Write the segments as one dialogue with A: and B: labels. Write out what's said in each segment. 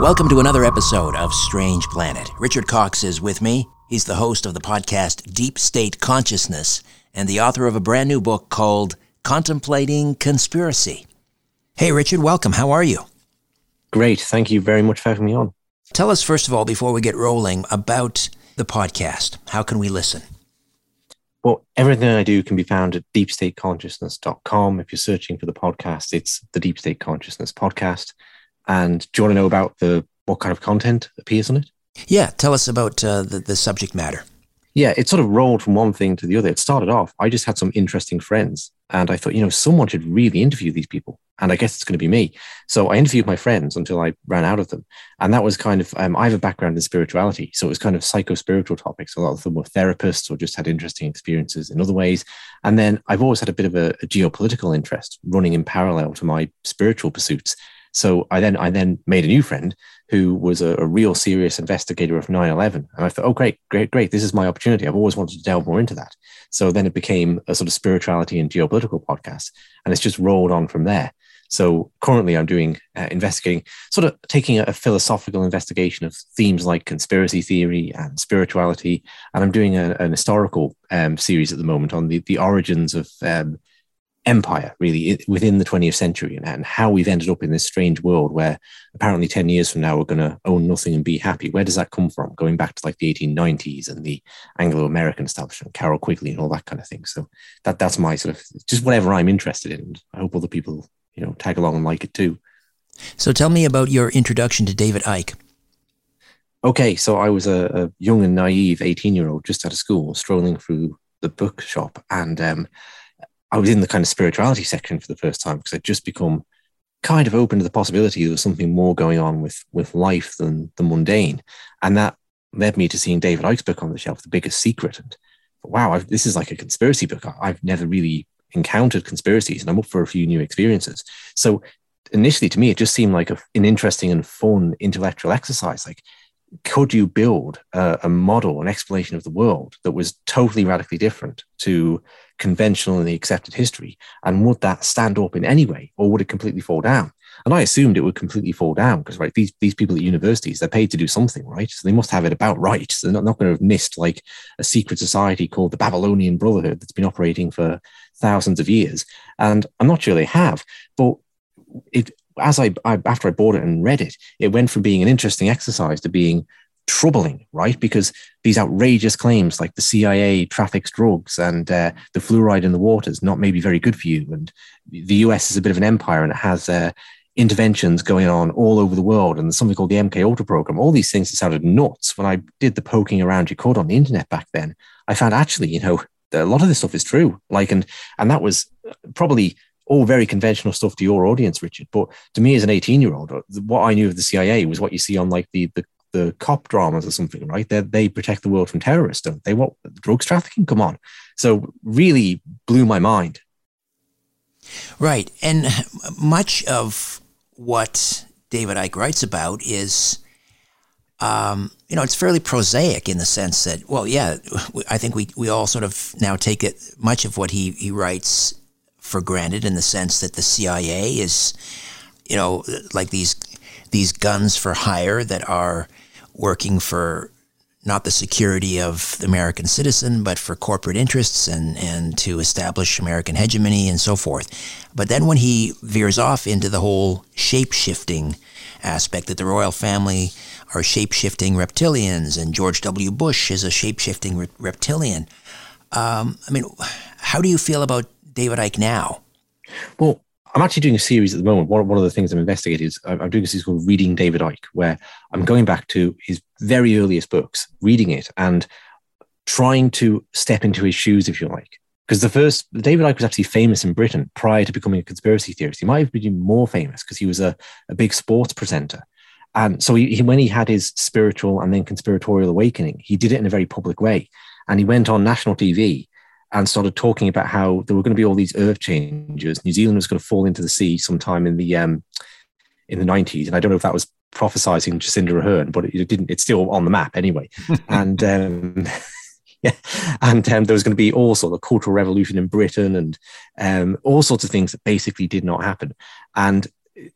A: Welcome to another episode of Strange Planet. Richard Cox is with me. He's the host of the podcast Deep State Consciousness and the author of a brand new book called Contemplating Conspiracy. Hey, Richard, welcome. How are you?
B: Great. Thank you very much for having me on.
A: Tell us, first of all, before we get rolling, about the podcast. How can we listen?
B: Well, everything I do can be found at deepstateconsciousness.com. If you're searching for the podcast, it's the Deep State Consciousness Podcast. And do you want to know about the what kind of content appears on it?
A: Yeah, tell us about uh, the, the subject matter.
B: Yeah, it sort of rolled from one thing to the other. It started off, I just had some interesting friends, and I thought, you know, someone should really interview these people. And I guess it's going to be me. So I interviewed my friends until I ran out of them. And that was kind of, um, I have a background in spirituality. So it was kind of psycho spiritual topics. A lot of them were therapists or just had interesting experiences in other ways. And then I've always had a bit of a, a geopolitical interest running in parallel to my spiritual pursuits. So I then I then made a new friend who was a, a real serious investigator of 9-11. And I thought, oh great, great, great. This is my opportunity. I've always wanted to delve more into that. So then it became a sort of spirituality and geopolitical podcast. And it's just rolled on from there. So currently I'm doing uh, investigating, sort of taking a, a, philosophical investigation of themes like conspiracy theory and spirituality. And I'm doing a, an historical um, series at the moment on the, the origins of um, empire really within the 20th century and, how we've ended up in this strange world where apparently 10 years from now we're going to own nothing and be happy. Where does that come from? Going back to like the 1890s and the anglo-american establishment carroll quigley and all that kind of thing. So that that's my sort of just whatever i'm interested in. I hope other people you know tag along and like it too.
A: So tell me about your introduction to david icke
B: okay so i was a, a young and naive 18 year old just out of school strolling through the bookshop and um, I was in the kind of spirituality section for the first time because I'd just become kind of open to the possibility there was something more going on with with life than the mundane, and that led me to seeing David Icke's book on the shelf, The Biggest Secret, and wow, I've, this is like a conspiracy book. I've never really encountered conspiracies, and I'm up for a few new experiences. So initially, to me, it just seemed like a, an interesting and fun intellectual exercise. Like could you build a, a, model, an explanation of the world that was totally radically different to conventionally accepted history? And would that stand up in any way, or would it completely fall down? And I assumed it would completely fall down because, right, these, these people at universities, they're paid to do something, right? So they must have it about right. So they're not, not going to have missed like a secret society called the Babylonian Brotherhood that's been operating for thousands of years. And I'm not sure they have, but it as I, I, after I bought it and read it, it went from being an interesting exercise to being troubling, right? Because these outrageous claims like the CIA traffics drugs and uh, the fluoride in the water is not maybe very good for you, and the US is a bit of an empire and it has uh, interventions going on all over the world, and something called the MK Ultra program. All these things that sounded nuts when I did the poking around you could on the internet back then. I found actually, you know, a lot of this stuff is true. Like, and and that was probably all very conventional stuff to your audience, Richard. But to me, as an 18 year old, what I knew of the CIA was what you see on like the, the, the cop dramas or something, right? They, they protect the world from terrorists, don't they? What drugs trafficking? Come on. So really blew my mind.
A: Right. And much of what David Icke writes about is, um, you know, it's fairly prosaic in the sense that, well, yeah, I think we, we all sort of now take it, much of what he, he writes for granted in the sense that the CIA is, you know, like these these guns for hire that are working for not the security of the American citizen, but for corporate interests and, and to establish American hegemony and so forth. But then when he veers off into the whole shape shifting aspect, that the royal family are shape shifting reptilians and George W. Bush is a shape shifting re- reptilian. Um, I mean, how do you feel about David Icke now?
B: Well, I'm actually doing a series at the moment. One, one of the things I'm investigating is I'm doing a series called Reading David Icke, where I'm going back to his very earliest books, reading it, and trying to step into his shoes, if you like. Because the first, David Icke was actually famous in Britain prior to becoming a conspiracy theorist. He might have been more famous because he was a, a big sports presenter. And so he, he, when he had his spiritual and then conspiratorial awakening, he did it in a very public way. And he went on national TV and started talking about how there were going to be all these earth changes. New Zealand was going to fall into the sea sometime in the um, in the 90s. And I don't know if that was prophesizing Jacinda Ardern, but it, didn't. It's still on the map anyway. and um, yeah, and um, there was going to be all sort of cultural revolution in Britain and um, all sorts of things that basically did not happen. And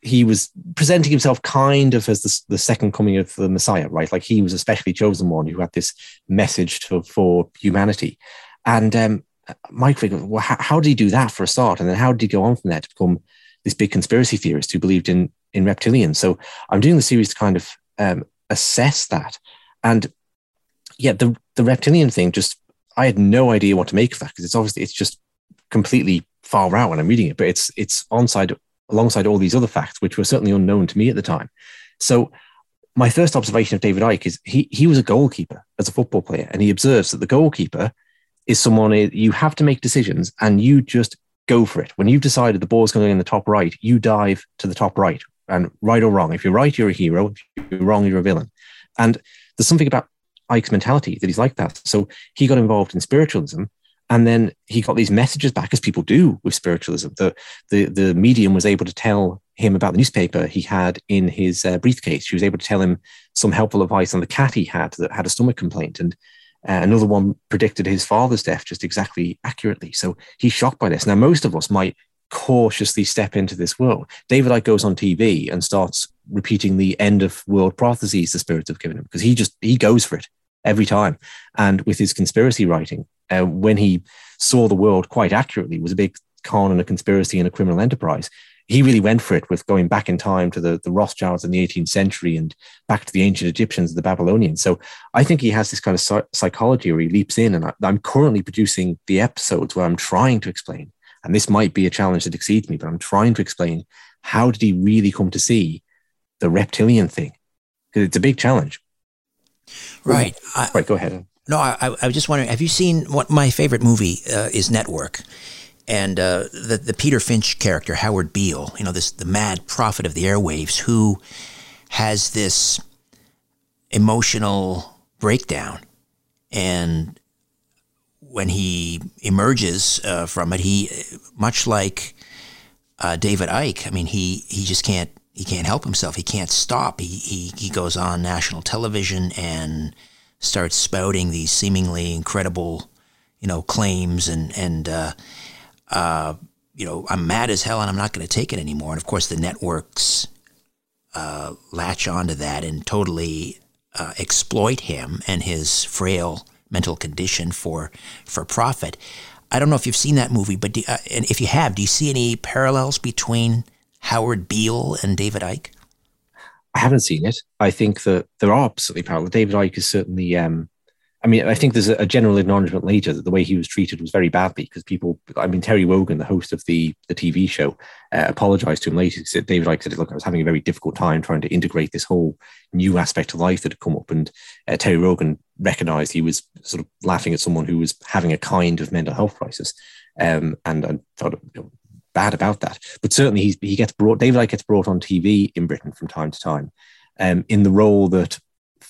B: he was presenting himself kind of as the, the, second coming of the Messiah, right? Like he was a specially chosen one who had this message to, for humanity. And um, Mike figured, well, how, how, did he do that for a start? And then how did he go on from there to become this big conspiracy theorist who believed in in reptilians? So I'm doing the series to kind of um, assess that. And yeah, the the reptilian thing just I had no idea what to make of that because it's obviously it's just completely far out when I'm reading it, but it's it's onside alongside all these other facts, which were certainly unknown to me at the time. So my first observation of David Icke is he he was a goalkeeper as a football player, and he observes that the goalkeeper is someone you have to make decisions and you just go for it. When you've decided the ball's going in the top right, you dive to the top right. And right or wrong, if you're right, you're a hero. If you're wrong, you're a villain. And there's something about Icke's mentality that he's like that. So he got involved in spiritualism and then he got these messages back as people do with spiritualism. The, the, the medium was able to tell him about the newspaper he had in his uh, briefcase. She was able to tell him some helpful advice on the cat he had that had a stomach complaint. And uh, another one predicted his father's death just exactly accurately. So he's shocked by this. Now, most of us might cautiously step into this world. David Icke goes on TV and starts repeating the end of world prophecies the spirits have given him because he just he goes for it every time. And with his conspiracy writing, uh, when he saw the world quite accurately, was a big con and a conspiracy and a criminal enterprise. He really went for it with going back in time to the, the Rothschilds in the 18th century and back to the ancient Egyptians, the Babylonians. So I think he has this kind of psychology where he leaps in. And I, I'm currently producing the episodes where I'm trying to explain, and this might be a challenge that exceeds me, but I'm trying to explain how did he really come to see the reptilian thing? Because it's a big challenge.
A: Right.
B: I, right. Go ahead.
A: No, I, I was just wondering. Have you seen what my favorite movie uh, is? Network, and uh, the the Peter Finch character Howard Beale. You know, this the mad prophet of the airwaves who has this emotional breakdown, and when he emerges uh, from it, he much like uh, David Icke. I mean, he he just can't he can't help himself. He can't stop. He, he, he goes on national television and starts spouting these seemingly incredible, you know, claims and, and, uh, you know, I'm mad as hell and I'm not going to take it anymore. And of course, the networks uh, latch onto that and totally uh, exploit him and his frail mental condition for for profit. I don't know if you've seen that movie, but do, uh, and if you have, do you see any parallels between Howard Beale and David Icke?
B: I haven't seen it. I think that there are absolutely parallel. David Icke is certainly. Um, I mean, I think there's a, general acknowledgement later that the way he was treated was very badly because people. I mean, Terry Wogan, the host of the the TV show, uh, apologized to him later. He said, David Icke said, "Look, I was having a very difficult time trying to integrate this whole new aspect of life that had come up." And uh, Terry Wogan recognized he was sort of laughing at someone who was having a kind of mental health crisis, um, and, and thought you know, bad about that. But certainly he's, he gets brought, David Icke gets brought on TV in Britain from time to time um, in the role that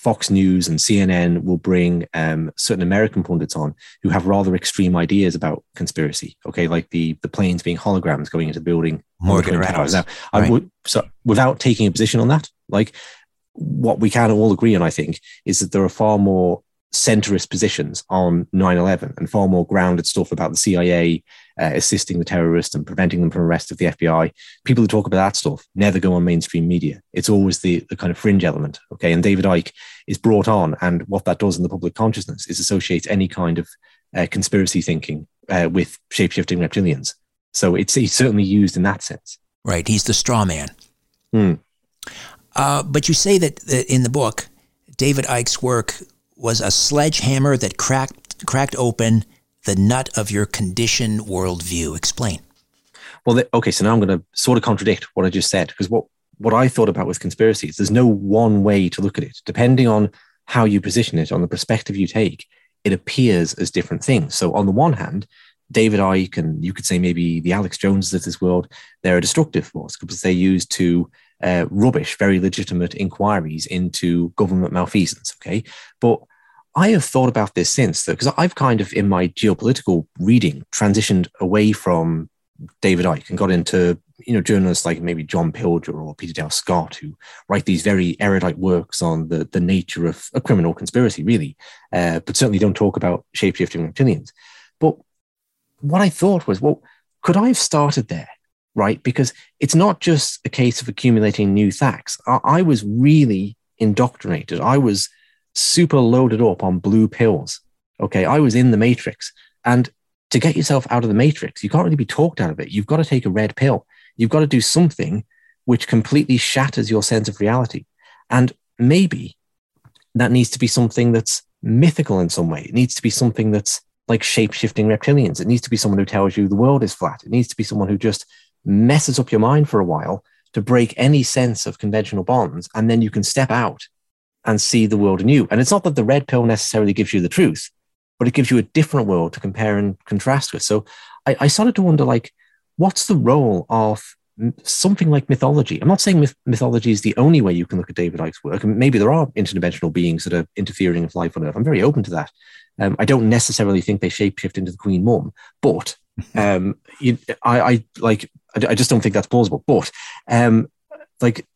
B: Fox News and CNN will bring um, certain American pundits on who have rather extreme ideas about conspiracy. Okay, like the the planes being holograms going into the building.
A: Morgan. Now,
B: right. would, so without taking a position on that, like what we can all agree on, I think, is that there are far more centrist positions on 9-11 and far more grounded stuff about the cia uh, assisting the terrorists and preventing them from arrest of the fbi people who talk about that stuff never go on mainstream media. It's always the, the kind of fringe element okay? And david icke is brought on and what that does in the public consciousness is associate any kind of uh, conspiracy thinking uh, with shape-shifting reptilians. So it's he's certainly used in that sense.
A: Right he's the straw man.
B: Hmm.
A: Uh, but you say that, that in the book david icke's work was a sledgehammer that cracked cracked open the nut of your conditioned worldview. Explain.
B: Well, the, okay, so now I'm going to sort of contradict what I just said because what what I thought about with conspiracies, there's no one way to look at it. Depending on how you position it, on the perspective you take, it appears as different things. So on the one hand, David Icke and you could say maybe the Alex Joneses of this world, they're a destructive force because they use to uh, rubbish, very legitimate inquiries into government malfeasance. Okay. But I have thought about this since, though, because I've kind of, in my geopolitical reading, transitioned away from David Icke and got into you know journalists like maybe John Pilger or Peter Dale Scott who write these very erudite works on the the nature of a criminal conspiracy, really, uh, but certainly don't talk about shapeshifting reptilians. But what I thought was, well, could I have started there? Right, because it's not just a case of accumulating new facts. I, I was really indoctrinated. I was super loaded up on blue pills. Okay, I was in the matrix, and to get yourself out of the matrix, you can't really be talked out of it. You've got to take a red pill. You've got to do something which completely shatters your sense of reality. And maybe that needs to be something that's mythical in some way. It needs to be something that's like shape shifting reptilians. It needs to be someone who tells you the world is flat. It needs to be someone who just messes up your mind for a while to break any sense of conventional bonds. And then you can step out and see the world anew. And it's not that the red pill necessarily gives you the truth, but it gives you a different world to compare and contrast with. So I, I started to wonder, like, what's the role of something like mythology? I'm not saying myth- mythology is the only way you can look at David Icke's work, and maybe there are interdimensional beings that are interfering with life on Earth. I'm very open to that. Um, I don't necessarily think they shapeshift into the Queen Mum, but um, you, I, I, like. I, I, just don't think that's plausible. But um, like,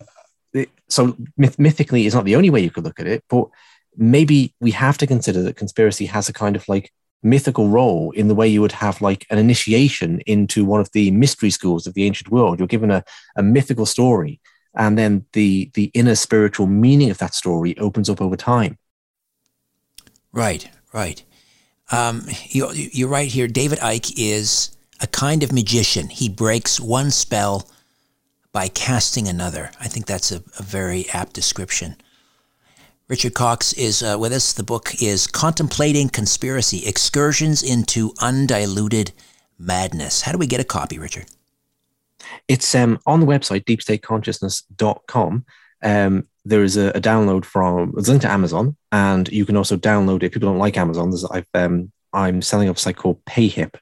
B: so myth- mythically is not the only way you could look at it, but maybe we have to consider that conspiracy has a kind of like mythical role in the way you would have like an initiation into one of the mystery schools of the ancient world. You're given a, a mythical story, and then the the inner spiritual meaning of that story opens up over time.
A: Right, right. Um, you, you're right here. David Icke is a kind of magician. He breaks one spell by casting another. I think that's a, a very apt description. Richard Cox is uh, with us. The book is Contemplating Conspiracy Excursions into Undiluted Madness. How do we get a copy, Richard?
B: It's um, on the website, deepstateconsciousness.com. Um, there is a, a, download from, it's linked to Amazon, and you can also download it. If people don't like Amazon. There's, I've, um, I'm selling a site called PayHip.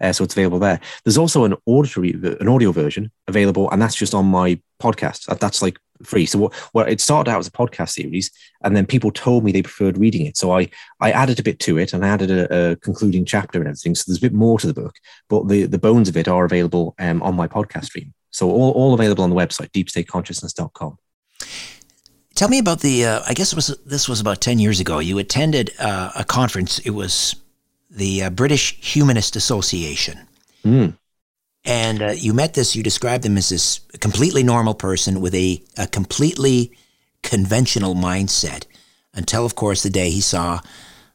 B: Uh, so it's available there. There's also an auditory, an audio version available, and that's just on my podcast. That, that's like free. So what, what it started out as a podcast series, and then people told me they preferred reading it. So I I added a bit to it, and I added a, a concluding chapter and everything. So there's a bit more to the book, but the the bones of it are available um, on my podcast stream. So all all available on the website deepstateconsciousness.com.
A: Tell me about the. Uh, I guess was this was about ten years ago. You attended uh, a conference. It was the uh, British Humanist Association. Mm. And uh, you met this, you described him as this completely normal person with a, a completely conventional mindset until, of course, the day he saw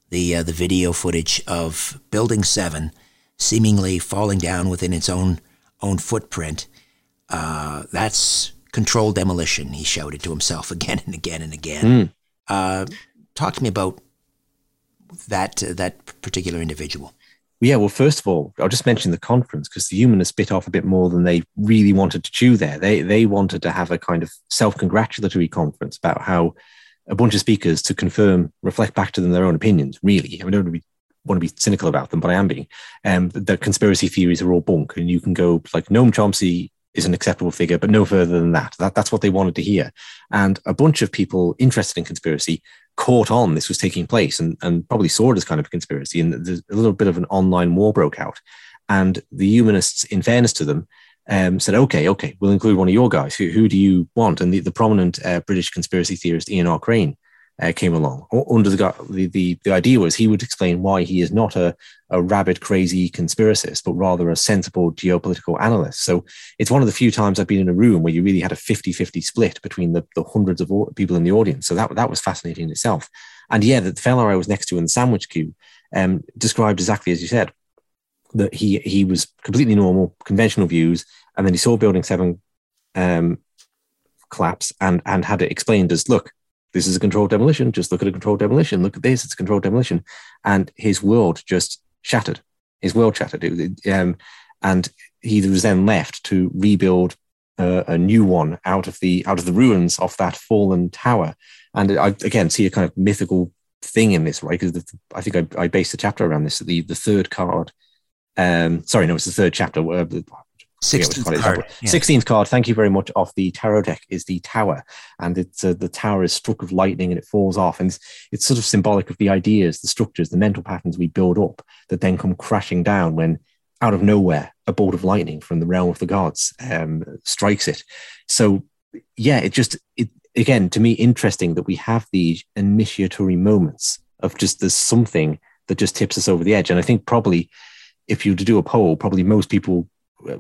A: the, uh, the video footage of Building 7 seemingly falling down within its own, own footprint. Uh, that's controlled demolition, he shouted to himself again and again and again. Mm. talk to me about that, uh, that particular individual
B: yeah, well, first of all, I'll just mention the conference because the humanists bit off a bit more than they really wanted to chew there. They they wanted to have a kind of self-congratulatory conference about how a bunch of speakers to confirm, reflect back to them their own opinions. Really, I, mean, don't want to, be, want to be cynical about them, but I am being. Um, that conspiracy theories are all bunk, and you can go like Noam Chomsky is an acceptable figure, but no further than that. That that's what they wanted to hear. And a bunch of people interested in conspiracy caught on this was taking place and, and probably saw it as kind of a conspiracy. And there's a little bit of an online war broke out. And the humanists, in fairness to them, um, said, okay, okay, we'll include one of your guys. Who, who do you want? And the, the prominent uh, British conspiracy theorist Ian R. Crane uh, came along. Under the, the, the idea was he would explain why he is not a, a rabid, crazy conspiracist, but rather a sensible geopolitical analyst. So it's one of the few times I've been in a room where you really had a 50-50 split between the, the hundreds of people in the audience. So that, that was fascinating in itself. And yeah, the fellow I was next to in the sandwich queue um, described exactly as you said, that he he was completely normal, conventional views, and then he saw Building Seven um, collapse and and had it explained as, look, this is a controlled demolition. Just look at a controlled demolition. Look at this. It's a controlled demolition. And his world just shattered. His world shattered. Um, and he was then left to rebuild uh, a new one out of the out of the ruins of that fallen tower. And I again see a kind of mythical thing in this, right? Because I think I, I based the chapter around this. The the third card, um, sorry, no, it's the third chapter. Where the,
A: 16th card.
B: Yeah. 16th card, thank you very much, off the tarot deck is the tower. And it's uh, the tower is struck of lightning and it falls off. And it's, it's sort of symbolic of the ideas, the structures, the mental patterns we build up that then come crashing down when out of nowhere a bolt of lightning from the realm of the gods um, strikes it. So, yeah, it just, it, again, to me, interesting that we have these initiatory moments of just there's something that just tips us over the edge. And I think probably if you were to do a poll, probably most people uh,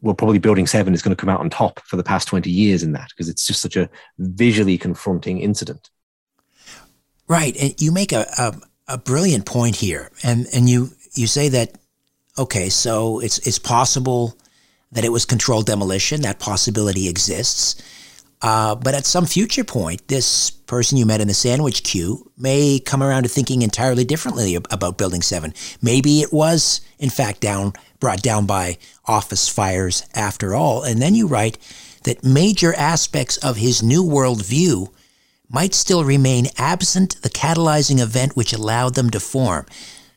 B: well, probably Building Seven is going to come out on top for the past 20 years in that because it's just such a visually confronting incident.
A: Right. And you make a, a, a, brilliant point here. And, and you, you say that, okay, so it's, it's possible that it was controlled demolition. That possibility exists. Uh, but at some future point, this person you met in the sandwich queue may come around to thinking entirely differently about Building 7. Maybe it was, in fact, down brought down by office fires after all. And then you write that major aspects of his new worldview might still remain absent the catalyzing event which allowed them to form.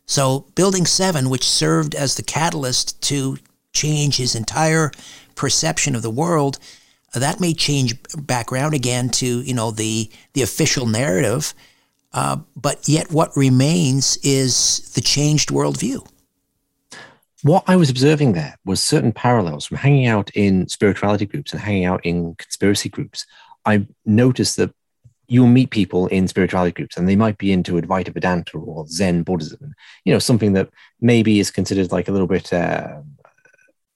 A: So, Building 7, which served as the catalyst to change his entire perception of the world, that may change background again to you know the the official narrative, uh, but yet what remains is the changed worldview.
B: What I was observing there was certain parallels from hanging out in spirituality groups and hanging out in conspiracy groups. I noticed that you'll meet people in spirituality groups and they might be into Advaita Vedanta or Zen Buddhism, you know, something that maybe is considered like a little bit uh,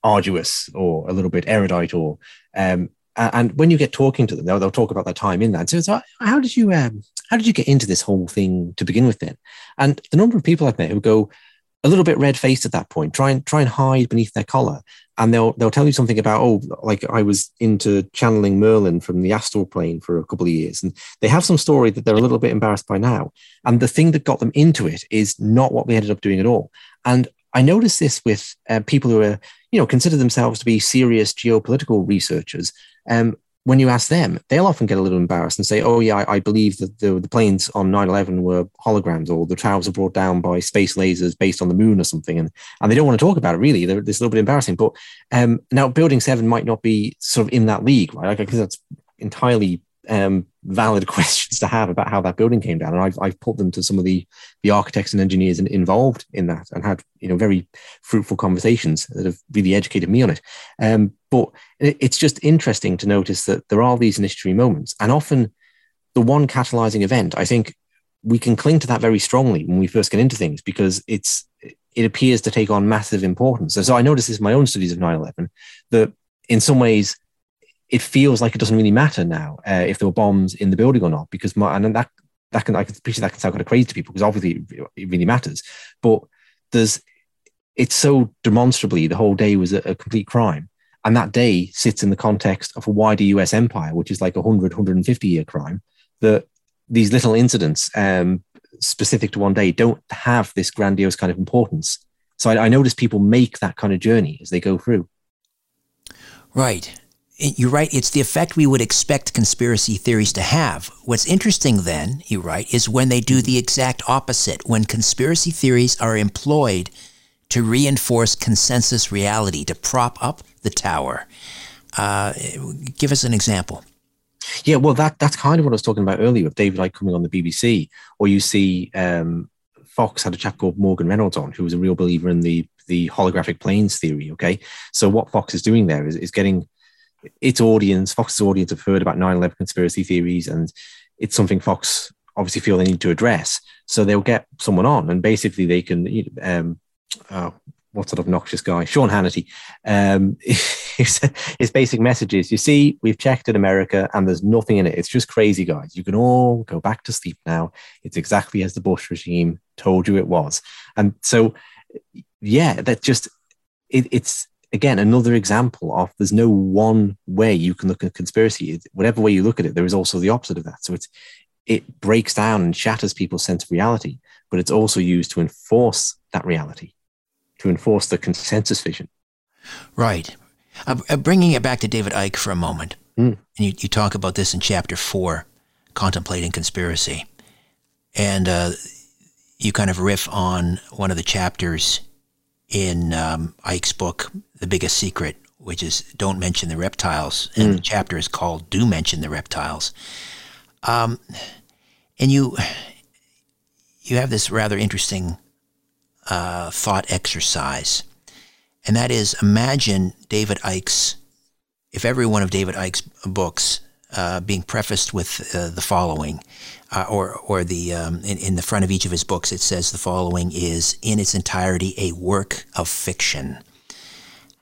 B: arduous or a little bit erudite or um, and when you get talking to them, they'll, they'll talk about their time in that. So like, how did you um, how did you get into this whole thing to begin with? Then, and the number of people I've met who go a little bit red faced at that point, try and try and hide beneath their collar, and they'll they'll tell you something about oh, like I was into channeling Merlin from the astral plane for a couple of years, and they have some story that they're a little bit embarrassed by now, and the thing that got them into it is not what they ended up doing at all. And I notice this with uh, people who are you know consider themselves to be serious geopolitical researchers um, when you ask them, they'll often get a little embarrassed and say, "Oh yeah, I, I believe that the, the planes on 9/11 were holograms, or the towers were brought down by space lasers based on the moon, or something," and and they don't want to talk about it. Really, They're, it's a little bit embarrassing. But um, now, Building Seven might not be sort of in that league, right? Like, Because that's entirely um, valid questions to have about how that building came down. And I've, I've put them to some of the, the architects and engineers involved in that and had, you know, very fruitful conversations that have really educated me on it. Um, but it's just interesting to notice that there are these initiatory moments and often the one catalyzing event, I think we can cling to that very strongly when we first get into things because it's, it appears to take on massive importance. And so I noticed this in my own studies of 9-11, that in some ways it feels like it doesn't really matter now uh, if there were bombs in the building or not, because my, and that that can I can appreciate that can sound kind of crazy to people because obviously it really matters, but there's it's so demonstrably the whole day was a, a complete crime, and that day sits in the context of a wider U.S. empire, which is like a 100, 150 year crime. That these little incidents um, specific to one day don't have this grandiose kind of importance. So I, I notice people make that kind of journey as they go through.
A: Right you're right, it's the effect we would expect conspiracy theories to have. What's interesting then, you write, is when they do the exact opposite, when conspiracy theories are employed to reinforce consensus reality, to prop up the tower. Uh, give us an example.
B: Yeah, well, that that's kind of what I was talking about earlier with David Icke coming on the BBC, or you see um, Fox had a chap called Morgan Reynolds on, who was a real believer in the the holographic planes theory. Okay, so what Fox is doing there is, is getting its audience, Fox's audience, have heard about 9 11 conspiracy theories, and it's something Fox obviously feel they need to address. So they'll get someone on, and basically they can, um, oh, what sort of obnoxious guy? Sean Hannity. Um, his, his basic message is you see, we've checked in America and there's nothing in it. It's just crazy, guys. You can all go back to sleep now. It's exactly as the Bush regime told you it was. And so, yeah, that just, it, it's, again another example of there's no one way you can look at conspiracy. Whatever way you look at it there is also the opposite of that. So it's it breaks down and shatters people's sense of reality but it's also used to enforce that reality to enforce the consensus vision.
A: Right. Uh, bringing it back to david icke for a moment. Mm. and you, you talk about this in chapter four contemplating conspiracy. And uh, you kind of riff on one of the chapters in um, Icke's book, The Biggest Secret, which is "Don't Mention the Reptiles," and mm. the chapter is called "Do Mention the Reptiles." Um, and you you have this rather interesting uh, thought exercise, and that is imagine David Icke's, if every one of David Icke's books uh, being prefaced with uh, the following, uh, or or the um, in, in the front of each of his books, it says the following is in its entirety a work of fiction,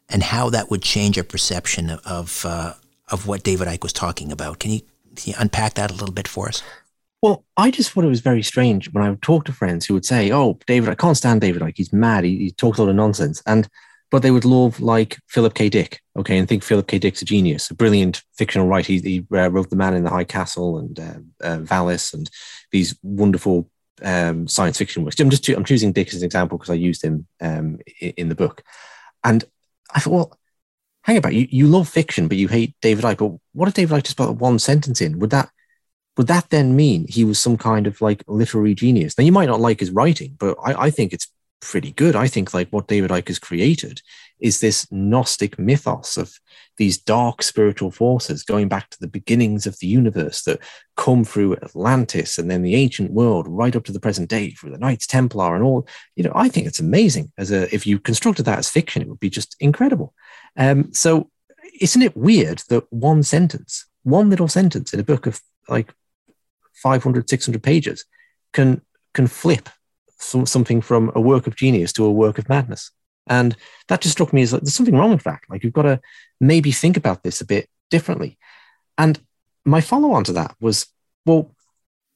A: and how that would change our perception of of, uh, of what David Icke was talking about. Can you, can you unpack that a little bit for us?
B: Well, I just thought it was very strange when I would talk to friends who would say, "Oh, David, I can't stand David. Like he's mad. He, he talks a lot of nonsense." And but they would love like Philip K. Dick, okay, and think Philip K. Dick's a genius, a brilliant fictional writer. He, he uh, wrote *The Man in the High Castle* and uh, uh, *Valis* and these wonderful um, science fiction works. I'm just I'm choosing Dick as an example because I used him um, in, the book, and I thought, well, hang about you. You love fiction, but you hate David Icke. But what if David Icke just put one sentence in? Would that would that then mean he was some kind of like literary genius? Now you might not like his writing, but I, I think it's pretty good. I think like what David Icke has created is this Gnostic mythos of these dark spiritual forces going back to the beginnings of the universe that come through Atlantis and then the ancient world right up to the present day through the Knights Templar and all. You know, I think it's amazing. As a if you constructed that as fiction, it would be just incredible. Um, so isn't it weird that one sentence, one little sentence in a book of like 500, 600 pages can can flip some, something from a work of genius to a work of madness. And that just struck me as like, there's something wrong with that. Like you've got to maybe think about this a bit differently. And my follow on to that was, well,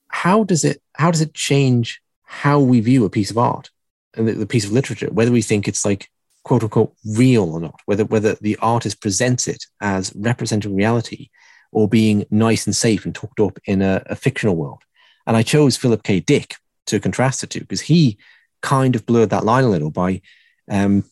B: how does it how does it change how we view a piece of art and the, the piece of literature, whether we think it's like quote unquote real or not, whether whether the artist presents it as representing reality or being nice and safe and tucked up in a, a fictional world. And I chose Philip K. Dick to contrast it to because he kind of blurred that line a little by um,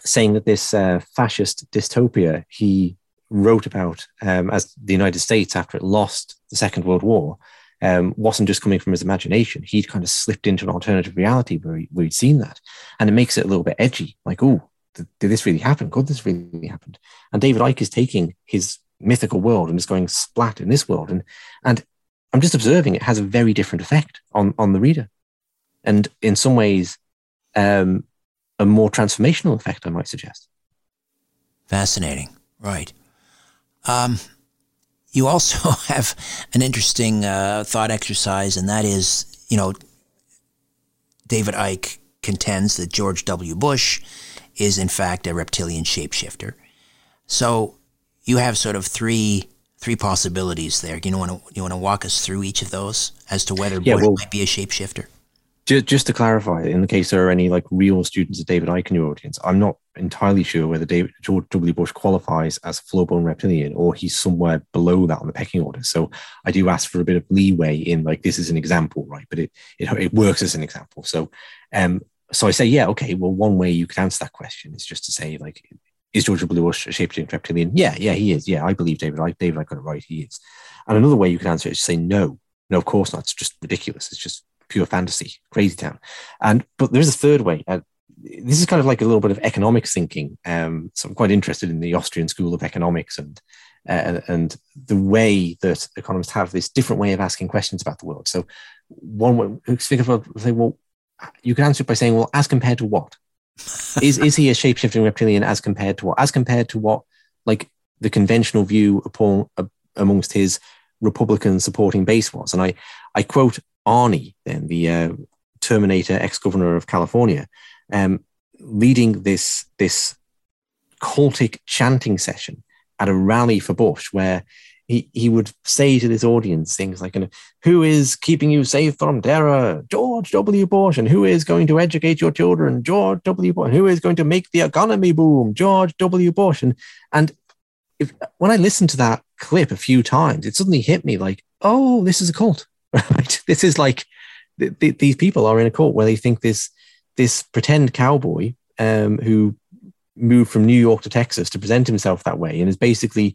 B: saying that this uh, fascist dystopia he wrote about um, as the United States after it lost the Second World War um, wasn't just coming from his imagination. He'd kind of slipped into an alternative reality where, he, he'd seen that. And it makes it a little bit edgy, like, oh, did, did this really happen? Could this really happened. And David Icke is taking his mythical world and is going splat in this world. And, and I'm just observing it has a very different effect on, on the reader. And in some ways, um, a more transformational effect, I might suggest.
A: Fascinating. Right. Um, you also have an interesting uh, thought exercise, and that is, you know, David Icke contends that George W. Bush is, in fact, a reptilian shapeshifter. So you have sort of three three possibilities there. Do you want to you want to walk us through each of those as to whether yeah, Bush well, might be a shapeshifter?
B: Just, just to clarify, in the case there are any like real students of David Icke in your audience, I'm not entirely sure whether David George W. Bush qualifies as a full-blown reptilian or he's somewhere below that on the pecking order. So I do ask for a bit of leeway in like this is an example, right? But it it, it works as an example. So um so I say, yeah, okay. Well, one way you could answer that question is just to say, like, is George W. Bush a shapeshifting reptilian? Yeah, yeah, he is. Yeah, I believe David. I, David, I got it right. He is. And another way you can answer it is to say no. No, of course not. It's just ridiculous. It's just pure fantasy, crazy town. And but there's a third way. Uh, this is kind of like a little bit of economics thinking. Um, so I'm quite interested in the Austrian school of economics and uh, and the way that economists have this different way of asking questions about the world. So one way, think about say, well, you can answer it by saying, well, as compared to what? Is is he a shapeshifting reptilian as compared to what? As compared to what, like the conventional view upon uh, amongst his Republican supporting base was? And I I quote Arnie, then the uh, Terminator ex-governor of California, um, leading this this cultic chanting session at a rally for Bush, where he, he would say to this audience things like, Who is keeping you safe from terror? George W. Bush. And who is going to educate your children? George W. Bush. And who is going to make the economy boom? George W. Bush. And, and if, when I listened to that clip a few times, it suddenly hit me like, Oh, this is a cult. Right? This is like th- th- these people are in a cult where they think this, this pretend cowboy um, who moved from New York to Texas to present himself that way and is basically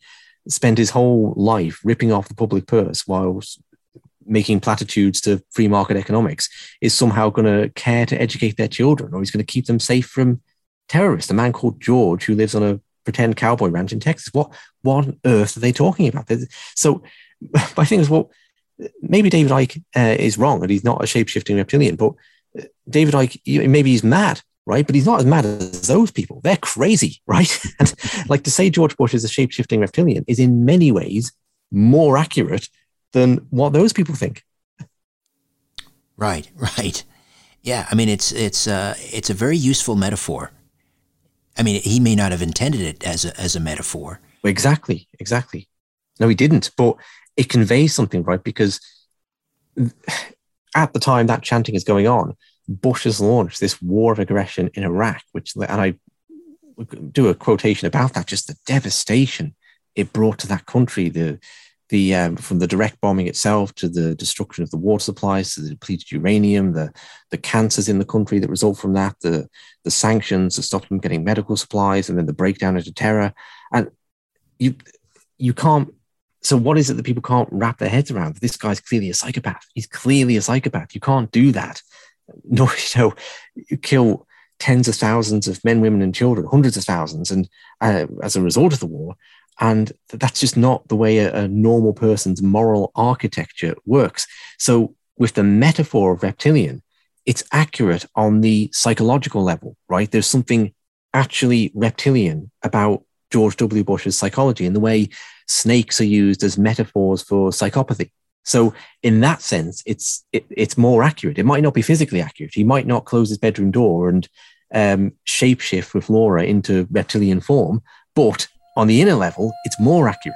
B: spent his whole life ripping off the public purse while making platitudes to free market economics is somehow going to care to educate their children or he's going to keep them safe from terrorists. A man called George who lives on a pretend cowboy ranch in Texas. What what on earth are they talking about? So my thing is, well, maybe David Icke uh, is wrong and he's not a shape shifting reptilian, but uh, David Icke, maybe he's mad, right? But he's not as mad as those people. They're crazy, right? and like to say George Bush is a shape shifting reptilian is in many ways more accurate than what those people think.
A: Right, right. Yeah, I mean it's it's uh, it's a very useful metaphor. I mean, he may not have intended it as a as a metaphor.
B: Exactly, exactly. No, he didn't. But it conveys something, right? Because at the time that chanting is going on, Bush has launched this war of aggression in Iraq, which, and I do a quotation about that, just the devastation it brought to that country, the the um, from the direct bombing itself to the destruction of the water supplies to the depleted uranium, the the cancers in the country that result from that, the the sanctions to stop them getting medical supplies, and then the breakdown into terror, and you you can't so what is it that people can't wrap their heads around? This guy's clearly a psychopath. He's clearly a psychopath. You can't do that. Nor, you know, kill tens of thousands of men, women, and children, hundreds of thousands, and uh, as a result of the war. And that's just not the way a, a normal person's moral architecture works. So, with the metaphor of reptilian, it's accurate on the psychological level, right? There's something actually reptilian about George W. Bush's psychology and the way snakes are used as metaphors for psychopathy. So in that sense, it's it, it's more accurate. It might not be physically accurate. He might not close his bedroom door and um, shapeshift with Laura into reptilian form, but on the inner level, it's more accurate.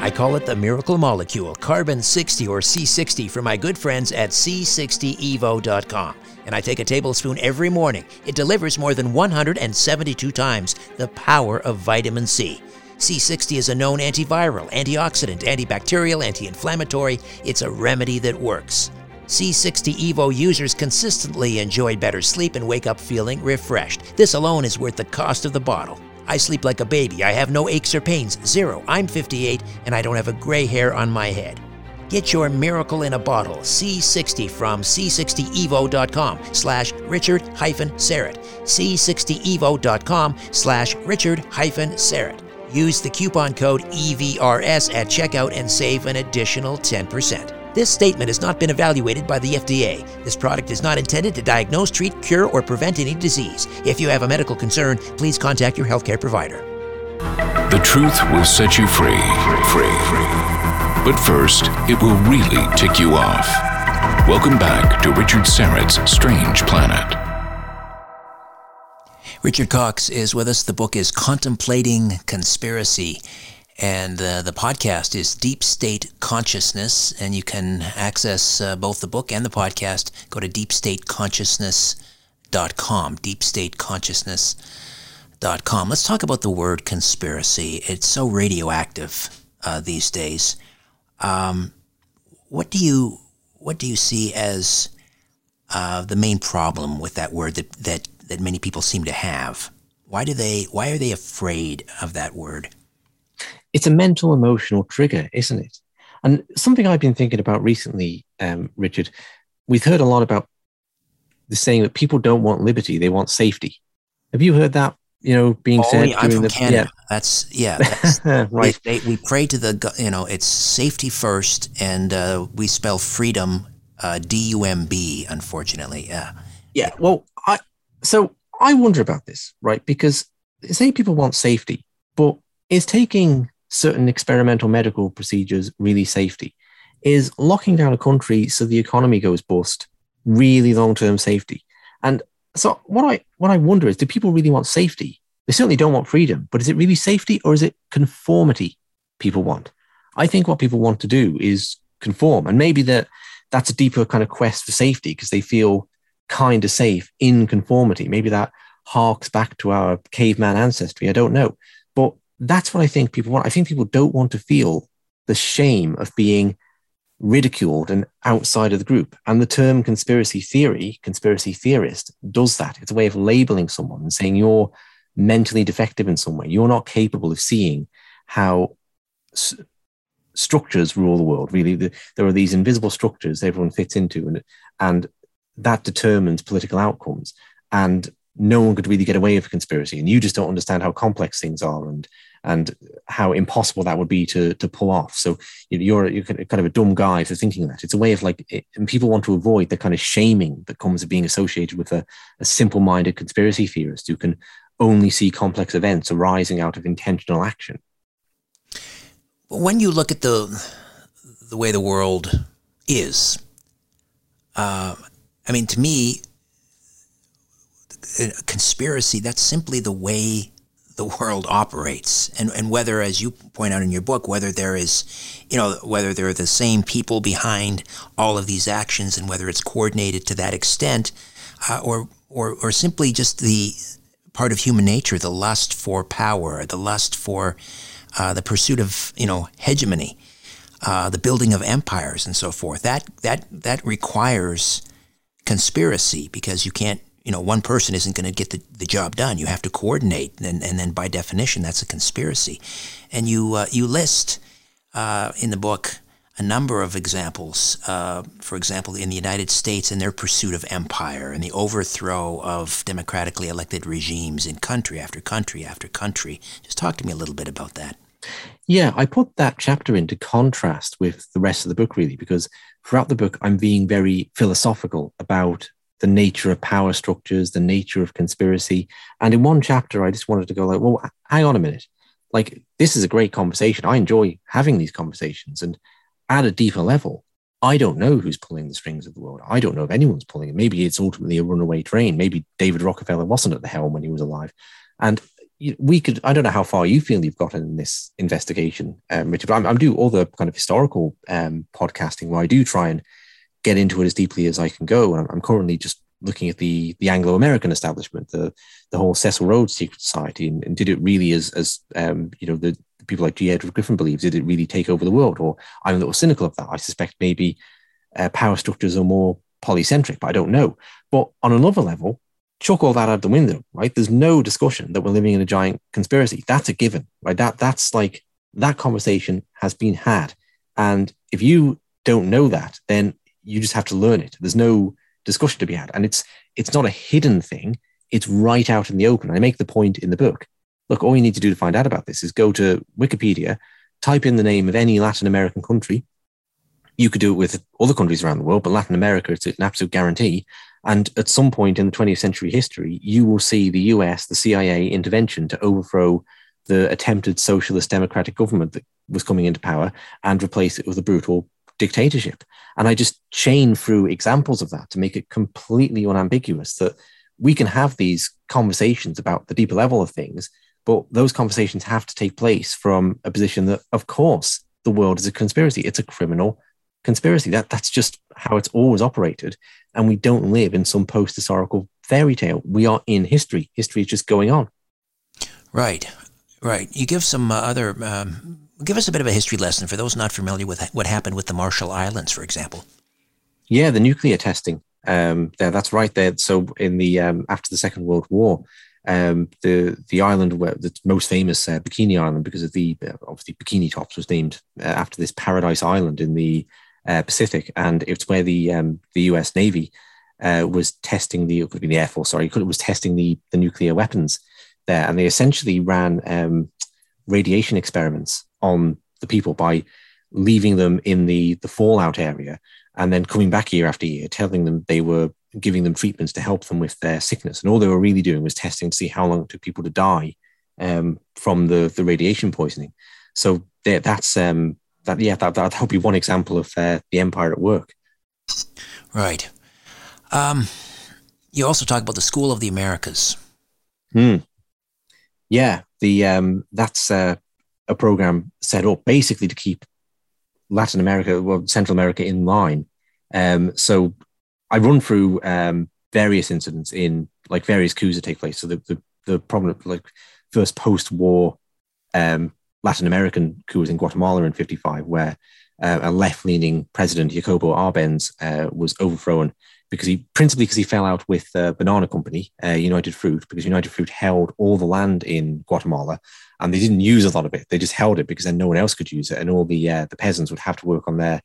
A: I call it the miracle molecule, carbon 60 or C60 for my good friends at C60evo.com. And I take a tablespoon every morning. It delivers more than 172 times the power of vitamin C. C60 is a known antiviral, antioxidant, antibacterial, anti inflammatory. It's a remedy that works. C60 Evo users consistently enjoy better sleep and wake up feeling refreshed. This alone is worth the cost of the bottle. I sleep like a baby. I have no aches or pains. Zero. I'm 58 and I don't have a gray hair on my head. Get your miracle in a bottle, C60 from c60evo.com slash Richard hyphen Syrett. C60evo.com slash Richard hyphen Syrett. Use the coupon code EVRS at checkout and save an additional 10%. This statement has not been evaluated by the FDA. This product is not intended to diagnose, treat, cure, or prevent any disease. If you have a medical concern, please contact your healthcare provider.
C: The truth will set you free. free. Free. But first, it will really tick you off. Welcome back to Richard Syrett's Strange Planet.
A: Richard Cox is with us. The book is Contemplating Conspiracy. And uh, the podcast is Deep State Consciousness, and you can access uh, both the book and the podcast. Go to deepstateconsciousness.com, deepstateconsciousness.com. Let's talk about the word conspiracy. It's so radioactive uh, these days. Um, what do you what do you see as uh, the main problem with that word that, that that many people seem to have? Why do they why are they afraid of that word?
B: it's a mental emotional trigger, isn't it? And something I've been thinking about recently, um, Richard, we've heard a lot about the saying that people don't want liberty, they want safety. Have you heard that? You know, being
A: oh,
B: said.
A: Yeah, I'm from the, Canada. Yeah. That's yeah. That's, right. They, they, we pray to the you know it's safety first, and uh, we spell freedom uh, D U M B. Unfortunately, yeah.
B: Yeah. Well, I so I wonder about this, right? Because say people want safety, but is taking certain experimental medical procedures really safety? Is locking down a country so the economy goes bust really long term safety? And so what I what I wonder is, do people really want safety? They certainly don't want freedom, but is it really safety or is it conformity people want? I think what people want to do is conform, and maybe that that's a deeper kind of quest for safety because they feel kind of safe in conformity. Maybe that harks back to our caveman ancestry. I don't know, but that's what I think people want. I think people don't want to feel the shame of being ridiculed and outside of the group. And the term conspiracy theory, conspiracy theorist, does that. It's a way of labeling someone and saying you're mentally defective in some way. You're not capable of seeing how s- structures rule the world. Really, the, there are these invisible structures everyone fits into, and and that determines political outcomes. And no one could really get away with a conspiracy. And you just don't understand how complex things are and and how impossible that would be to to pull off. So you're you're kind of a dumb guy for thinking that. It's a way of like, it, and people want to avoid the kind of shaming that comes of being associated with a, a simple-minded conspiracy theorist who can only see complex events arising out of intentional action.
A: When you look at the the way the world is, uh, I mean, to me, a conspiracy, that's simply the way the world operates. And, and whether, as you point out in your book, whether there is, you know, whether there are the same people behind all of these actions and whether it's coordinated to that extent, uh, or, or, or simply just the part of human nature, the lust for power, the lust for uh, the pursuit of, you know, hegemony, uh, the building of empires and so forth. That, that, that requires conspiracy because you can't you know, one person isn't going to get the, the job done. You have to coordinate, and, and then by definition, that's a conspiracy. And you uh, you list uh, in the book a number of examples. Uh, for example, in the United States, in their pursuit of empire and the overthrow of democratically elected regimes in country after country after country. Just talk to me a little bit about that.
B: Yeah, I put that chapter into contrast with the rest of the book, really, because throughout the book, I'm being very philosophical about the nature of power structures, the nature of conspiracy. And in one chapter, I just wanted to go like, well, hang on a minute. Like, this is a great conversation. I enjoy having these conversations. And at a deeper level, I don't know who's pulling the strings of the world. I don't know if anyone's pulling it. Maybe it's ultimately a runaway train. Maybe David Rockefeller wasn't at the helm when he was alive. And we could, I don't know how far you feel you've gotten in this investigation, um, Richard, but I'm, I'm do all the kind of historical um, podcasting where I do try and get into it as deeply as I can go. And I'm, currently just looking at the the Anglo American establishment, the the whole Cecil Rhodes secret society, and, and did it really as as um, you know the people like G. Edward Griffin believes, did it really take over the world? Or I'm a little cynical of that. I suspect maybe uh, power structures are more polycentric, but I don't know. But on another level, chuck all that out the window, right? There's no discussion that we're living in a giant conspiracy. That's a given, right? That that's like that conversation has been had, and if you don't know that, then you just have to learn it. There's no discussion to be had. And it's it's not a hidden thing. It's right out in the open. I make the point in the book. Look, all you need to do to find out about this is go to Wikipedia, type in the name of any Latin American country. You could do it with other countries around the world, but Latin America, it's an absolute guarantee. And at some point in the 20th century history, you will see the US, the CIA intervention to overthrow the attempted socialist democratic government that was coming into power and replace it with a brutal dictatorship. And I just chain through examples of that to make it completely unambiguous that we can have these conversations about the deeper level of things, but those conversations have to take place from a position that, of course, the world is a conspiracy. It's a criminal conspiracy. That that's just how it's always operated. And we don't live in some post-historical fairy tale. We are in history. History is just going on.
A: Right, right. You give some uh, other um, give us a bit of a history lesson for those not familiar with what happened with the Marshall Islands, for example.
B: Yeah, the nuclear testing. Um, yeah, that's right. There. So in the um, after the Second World War, um, the the island where the most famous uh, Bikini Island, because of the uh, obviously Bikini Tops was named uh, after this paradise island in the uh, Pacific, and it's where the um, the U.S. Navy uh, was testing the it could be the Air Force, sorry, it was testing the the nuclear weapons there, and they essentially ran um, radiation experiments on the people by leaving them in the the fallout area and then coming back year after year telling them they were giving them treatments to help them with their sickness. And all they were really doing was testing to see how long it took people to die um, from the the radiation poisoning. So that's um, that yeah that that'll be one example of uh, the empire at work.
A: Right. Um, you also talk about the school of the americas.
B: Hmm. yeah the um, that's uh, a program set up basically to keep Latin America, well, Central America in line. Um, so I run through um, various incidents in like various coups that take place. So the the, the prominent like first post-war um, Latin American coup was in Guatemala in '55, where uh, a left-leaning president, Jacobo Arbenz, uh, was overthrown because he principally because he fell out with the banana company, uh, United Fruit, because United Fruit held all the land in Guatemala and they didn't use a lot of it. They just held it because then no one else could use it, and all the uh, the peasants would have to work on their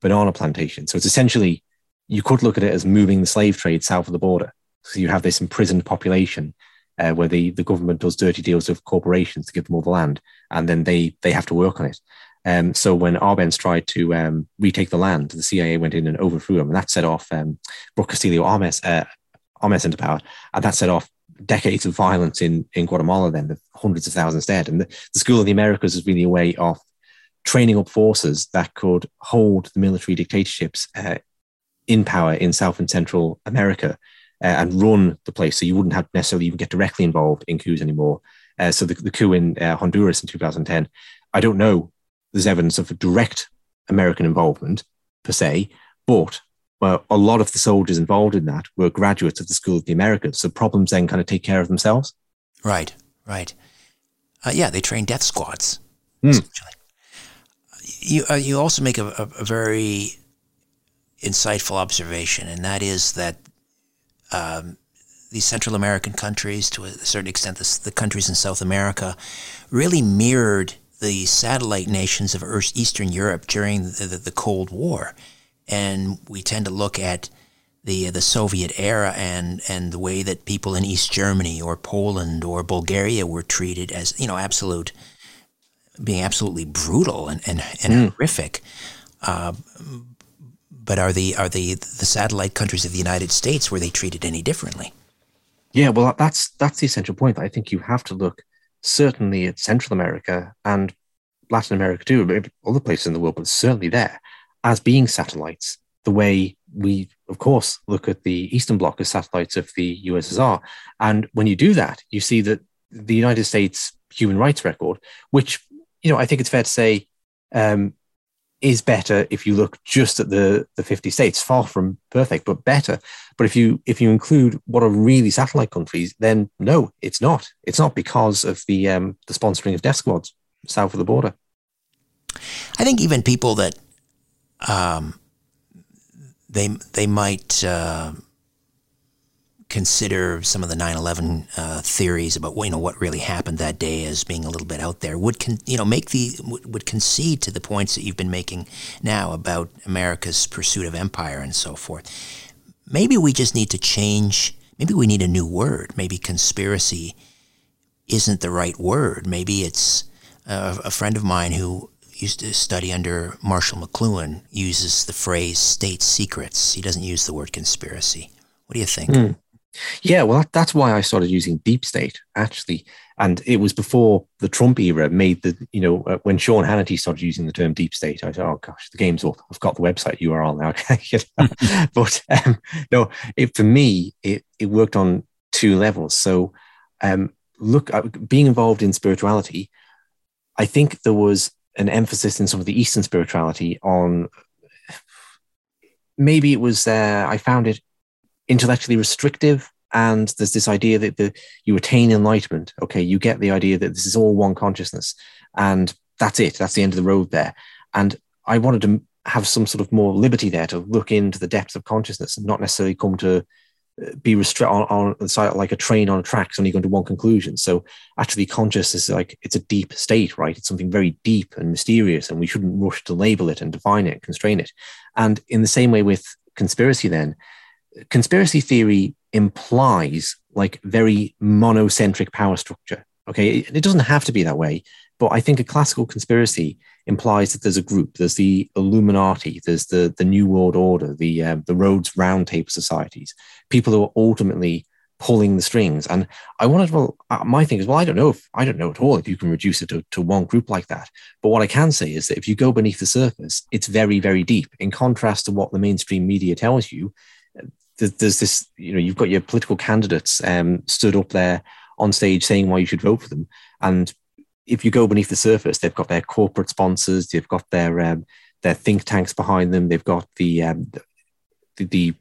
B: banana plantation. So it's essentially you could look at it as moving the slave trade south of the border. So you have this imprisoned population uh, where the, the government does dirty deals with corporations to give them all the land, and then they they have to work on it. Um, so when Arbenz tried to um, retake the land, the CIA went in and overthrew him, and that set off um, Brook Castillo Armas, uh, Armas into power, and that set off decades of violence in, in Guatemala. Then, the hundreds of thousands dead, and the, the School of the Americas has been a way of training up forces that could hold the military dictatorships uh, in power in South and Central America uh, and run the place. So you wouldn't have necessarily even get directly involved in coups anymore. Uh, so the, the coup in uh, Honduras in 2010, I don't know. There's evidence of direct American involvement per se, but well, a lot of the soldiers involved in that were graduates of the School of the Americas. So problems then kind of take care of themselves.
A: Right, right. Uh, yeah, they train death squads.
B: Mm.
A: You, uh, you also make a, a, a very insightful observation, and that is that um, these Central American countries, to a certain extent, the, the, countries in South America, really mirrored the satellite nations of Eastern Europe during the, the, the Cold War. And we tend to look at the the Soviet era and and the way that people in East Germany or Poland or Bulgaria were treated as you know absolute being absolutely brutal and and, and mm. horrific. Uh, but are the are the the satellite countries of the United States were they treated any differently?
B: Yeah, well, that's that's the essential point. I think you have to look certainly at Central America and Latin America too, other places in the world, but certainly there as being satellites. The way we, of course, look at the Eastern Bloc as satellites of the USSR, and when you do that, you see that the United States human rights record, which you know, I think it's fair to say um, is better if you look just at the the 50 states far from perfect but better. But if you if you include what are really satellite countries then no it's not. It's not because of the um the sponsoring of death squads south of the border.
A: I think even people that um they they might uh, consider some of the 9/11 uh, theories about you know what really happened that day as being a little bit out there would con- you know make the would concede to the points that you've been making now about America's pursuit of empire and so forth. Maybe we just need to change. Maybe we need a new word. Maybe conspiracy isn't the right word. Maybe it's uh, a friend of mine who used to study under Marshall McLuhan uses the phrase state secrets. He doesn't use the word conspiracy. What do you think?
B: Mm. Yeah, well, that, that's why I started using deep state actually, and it was before the Trump era made the you know uh, when Sean Hannity started using the term deep state. I said, oh gosh, the game's up. I've got the website URL now. but um, no, it, for me, it it worked on two levels. So, um, look, uh, being involved in spirituality, I think there was an emphasis in some of the Eastern spirituality on. Maybe it was. Uh, I found it intellectually restrictive and there's this idea that the, you attain enlightenment. Okay you get the idea that this is all one consciousness and that's it. That's the end of the road there. And i wanted to have some sort of more liberty there to look into the depths of consciousness and not necessarily come to uh, be restricted on, on like a train on a track it's only going to one conclusion. So actually consciousness is like it's a deep state right? It's something very deep and mysterious and we shouldn't rush to label it and define it constrain it. And in the same way with conspiracy then conspiracy theory implies like very monocentric power structure. Okay, it, doesn't have to be that way, but I think a classical conspiracy implies that there's a group. There's the Illuminati. There's the the New World Order. The uh, the Rhodes Roundtable societies. People who are ultimately pulling the strings. And I wanted, well, uh, my thing is, well, I don't know if I don't know at all if you can reduce it to, to one group like that. But what I can say is that if you go beneath the surface, it's very, very deep. In contrast to what the mainstream media tells you, there's this, you know, you've got your political candidates um, stood up there on stage saying why you should vote for them. And if you go beneath the surface, they've got their corporate sponsors, they've got their um, their think tanks behind them, they've got the, um, the, the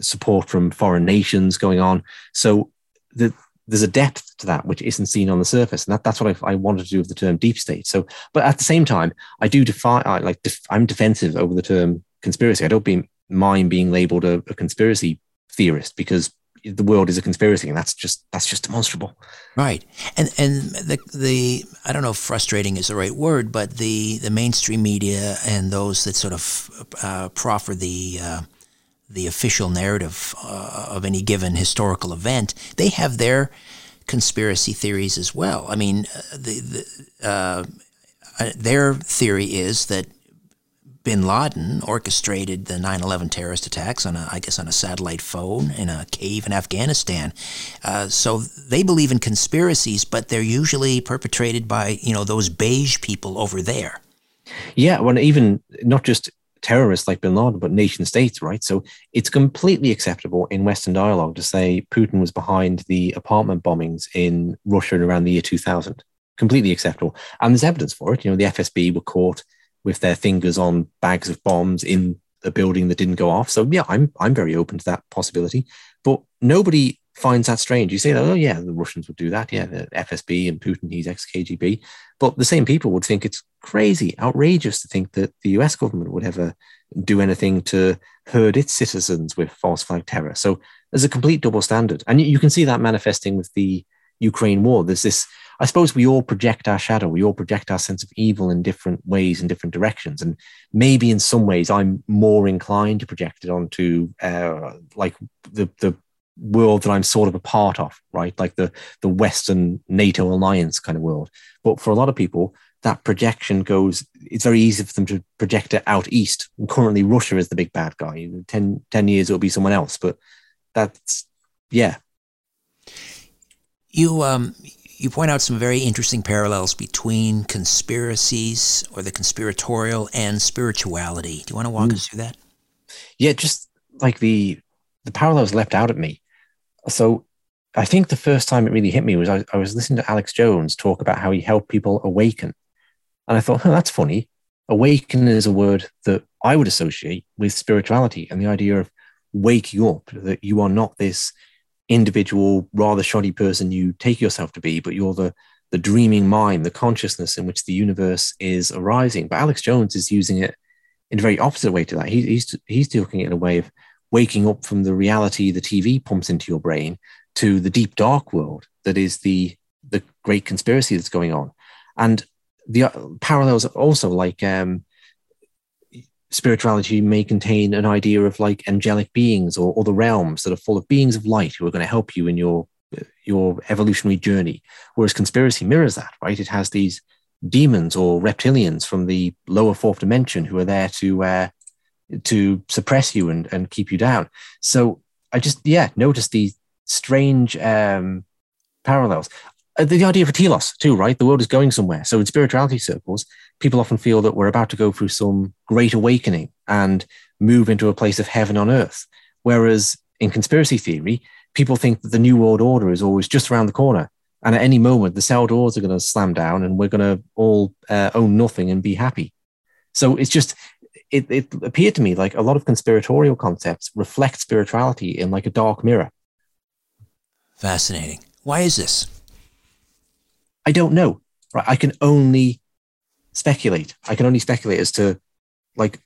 B: support from foreign nations going on. So the, there's a depth to that which isn't seen on the surface, and that, that's what I, I, wanted to do with the term deep state. So, but at the same time, I do define I, like def, I'm defensive over the term conspiracy. I don't be, mind being labeled a, a conspiracy theorist because the world is a conspiracy and that's just that's just demonstrable
A: right and and the the i don't know if frustrating is the right word but the the mainstream media and those that sort of uh, proffer the uh, the official narrative uh, of any given historical event, they have their conspiracy theories as well. I mean, uh, the, the uh, uh, their theory is that bin Laden orchestrated the 9/11 terrorist attacks on a, I guess, on a satellite phone in a cave in Afghanistan. Uh, so they believe in conspiracies, but they're usually perpetrated by you know those beige people over there.
B: Yeah, well, even not just terrorists like bin Laden, but nation states, right? So it's completely acceptable in Western dialogue to say Putin was behind the apartment bombings in Russia around the year 2000. Completely acceptable. And there's evidence for it. You know, the FSB were caught with their fingers on bags of bombs in a building that didn't go off. So yeah, I'm I'm very open to that possibility. But nobody finds that strange. You say, oh yeah, the Russians would do that. Yeah, mm. the FSB and Putin, he's ex KGB. But the same people would think it's crazy, outrageous to think that the US government would ever do anything to herd its citizens with false flag terror. So there's a complete double standard. And you can see that manifesting with the Ukraine war. There's this I suppose we all project our shadow, we all project our sense of evil in different ways, in different directions. And maybe in some ways, I'm more inclined to project it onto uh, like the, the world that I'm sort of a part of, right? Like the, the Western NATO alliance kind of world. But for a lot of people, that projection goes, it's very easy for them to project it out east. And currently, Russia is the big bad guy. In 10, 10 years, it'll be someone else. But that's, yeah.
A: You, um, you point out some very interesting parallels between conspiracies or the conspiratorial and spirituality. Do you want to walk mm. us through that?
B: Yeah, just like the the parallels leapt out at me. So I think the first time it really hit me was I, I was listening to Alex Jones talk about how he helped people awaken. And I thought, oh, that's funny. Awaken is a word that I would associate with spirituality and the idea of waking up, that you are not this individual, rather shoddy person you take yourself to be, but you're the the dreaming mind, the consciousness in which the universe is arising. But Alex Jones is using it in a very opposite way to that. He, he's he's doing it in a way of waking up from the reality the TV pumps into your brain to the deep dark world that is the the great conspiracy that's going on, and the uh, parallels also like um, spirituality may contain an idea of like angelic beings or other realms that are full of beings of light who are going to help you in your your evolutionary journey. Whereas conspiracy mirrors that right? It has these demons or reptilians from the lower fourth dimension who are there to uh, to suppress you and, and keep you down. So i just yeah noticed these strange um parallels the idea of a telos too right the world is going somewhere so in spirituality circles people often feel that we're about to go through some great awakening and move into a place of heaven on earth. Whereas in conspiracy theory, people think that the New World Order is always just around the corner. And at any moment, the cell doors are going to slam down and we're going to all uh, own nothing and be happy. So it's just, it, it appeared to me like a lot of conspiratorial concepts reflect spirituality in like a dark mirror.
A: Fascinating. Why is this?
B: I don't know. Right. I can only speculate. I can only speculate as to like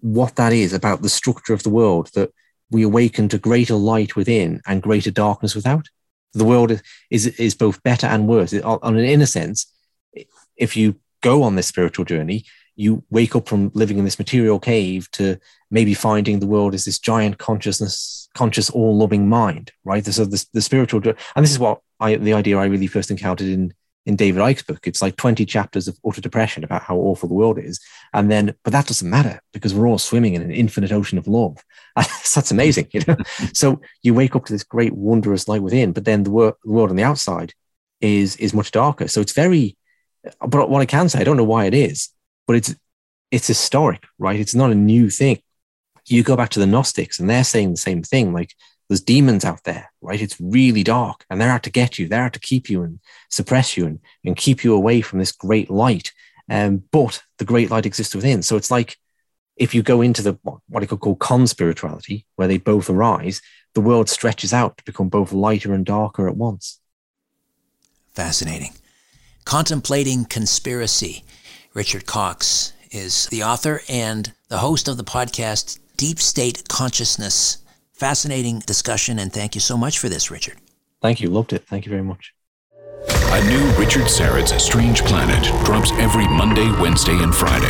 B: what that is about the structure of the world that we awaken to greater light within and greater darkness without. The world is is both better and worse. On an inner sense, if you go on this spiritual journey, you wake up from living in this material cave to maybe finding the world as this giant consciousness, conscious, all-loving mind, right? So the, the spiritual, and this is what I, the idea I really first encountered in in David Icke's book. It's like 20 chapters of utter depression about how awful the world is. And then, but that doesn't matter because we're all swimming in an infinite ocean of love. That's amazing, you know? so you wake up to this great, wondrous light within, but then the, wor- the world on the outside is, is much darker. So it's very, but what I can say, I don't know why it is, but it's, it's historic, right? It's not a new thing. You go back to the Gnostics and they're saying the same thing. Like there's demons out there, right? It's really dark and they're out to get you. They're out to keep you and suppress you and, and keep you away from this great light. Um, but the great light exists within. So it's like if you go into the what I could call conspirituality, where they both arise, the world stretches out to become both lighter and darker at once.
A: Fascinating. Contemplating Conspiracy. Richard Cox is the author and the host of the podcast Deep State Consciousness Fascinating discussion, and thank you so much for this, Richard.
B: Thank you. Loved it. Thank you very much.
C: A new Richard Syrett's Strange Planet drops every Monday, Wednesday, and Friday.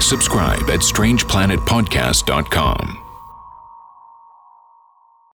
C: Subscribe at strangeplanetpodcast.com.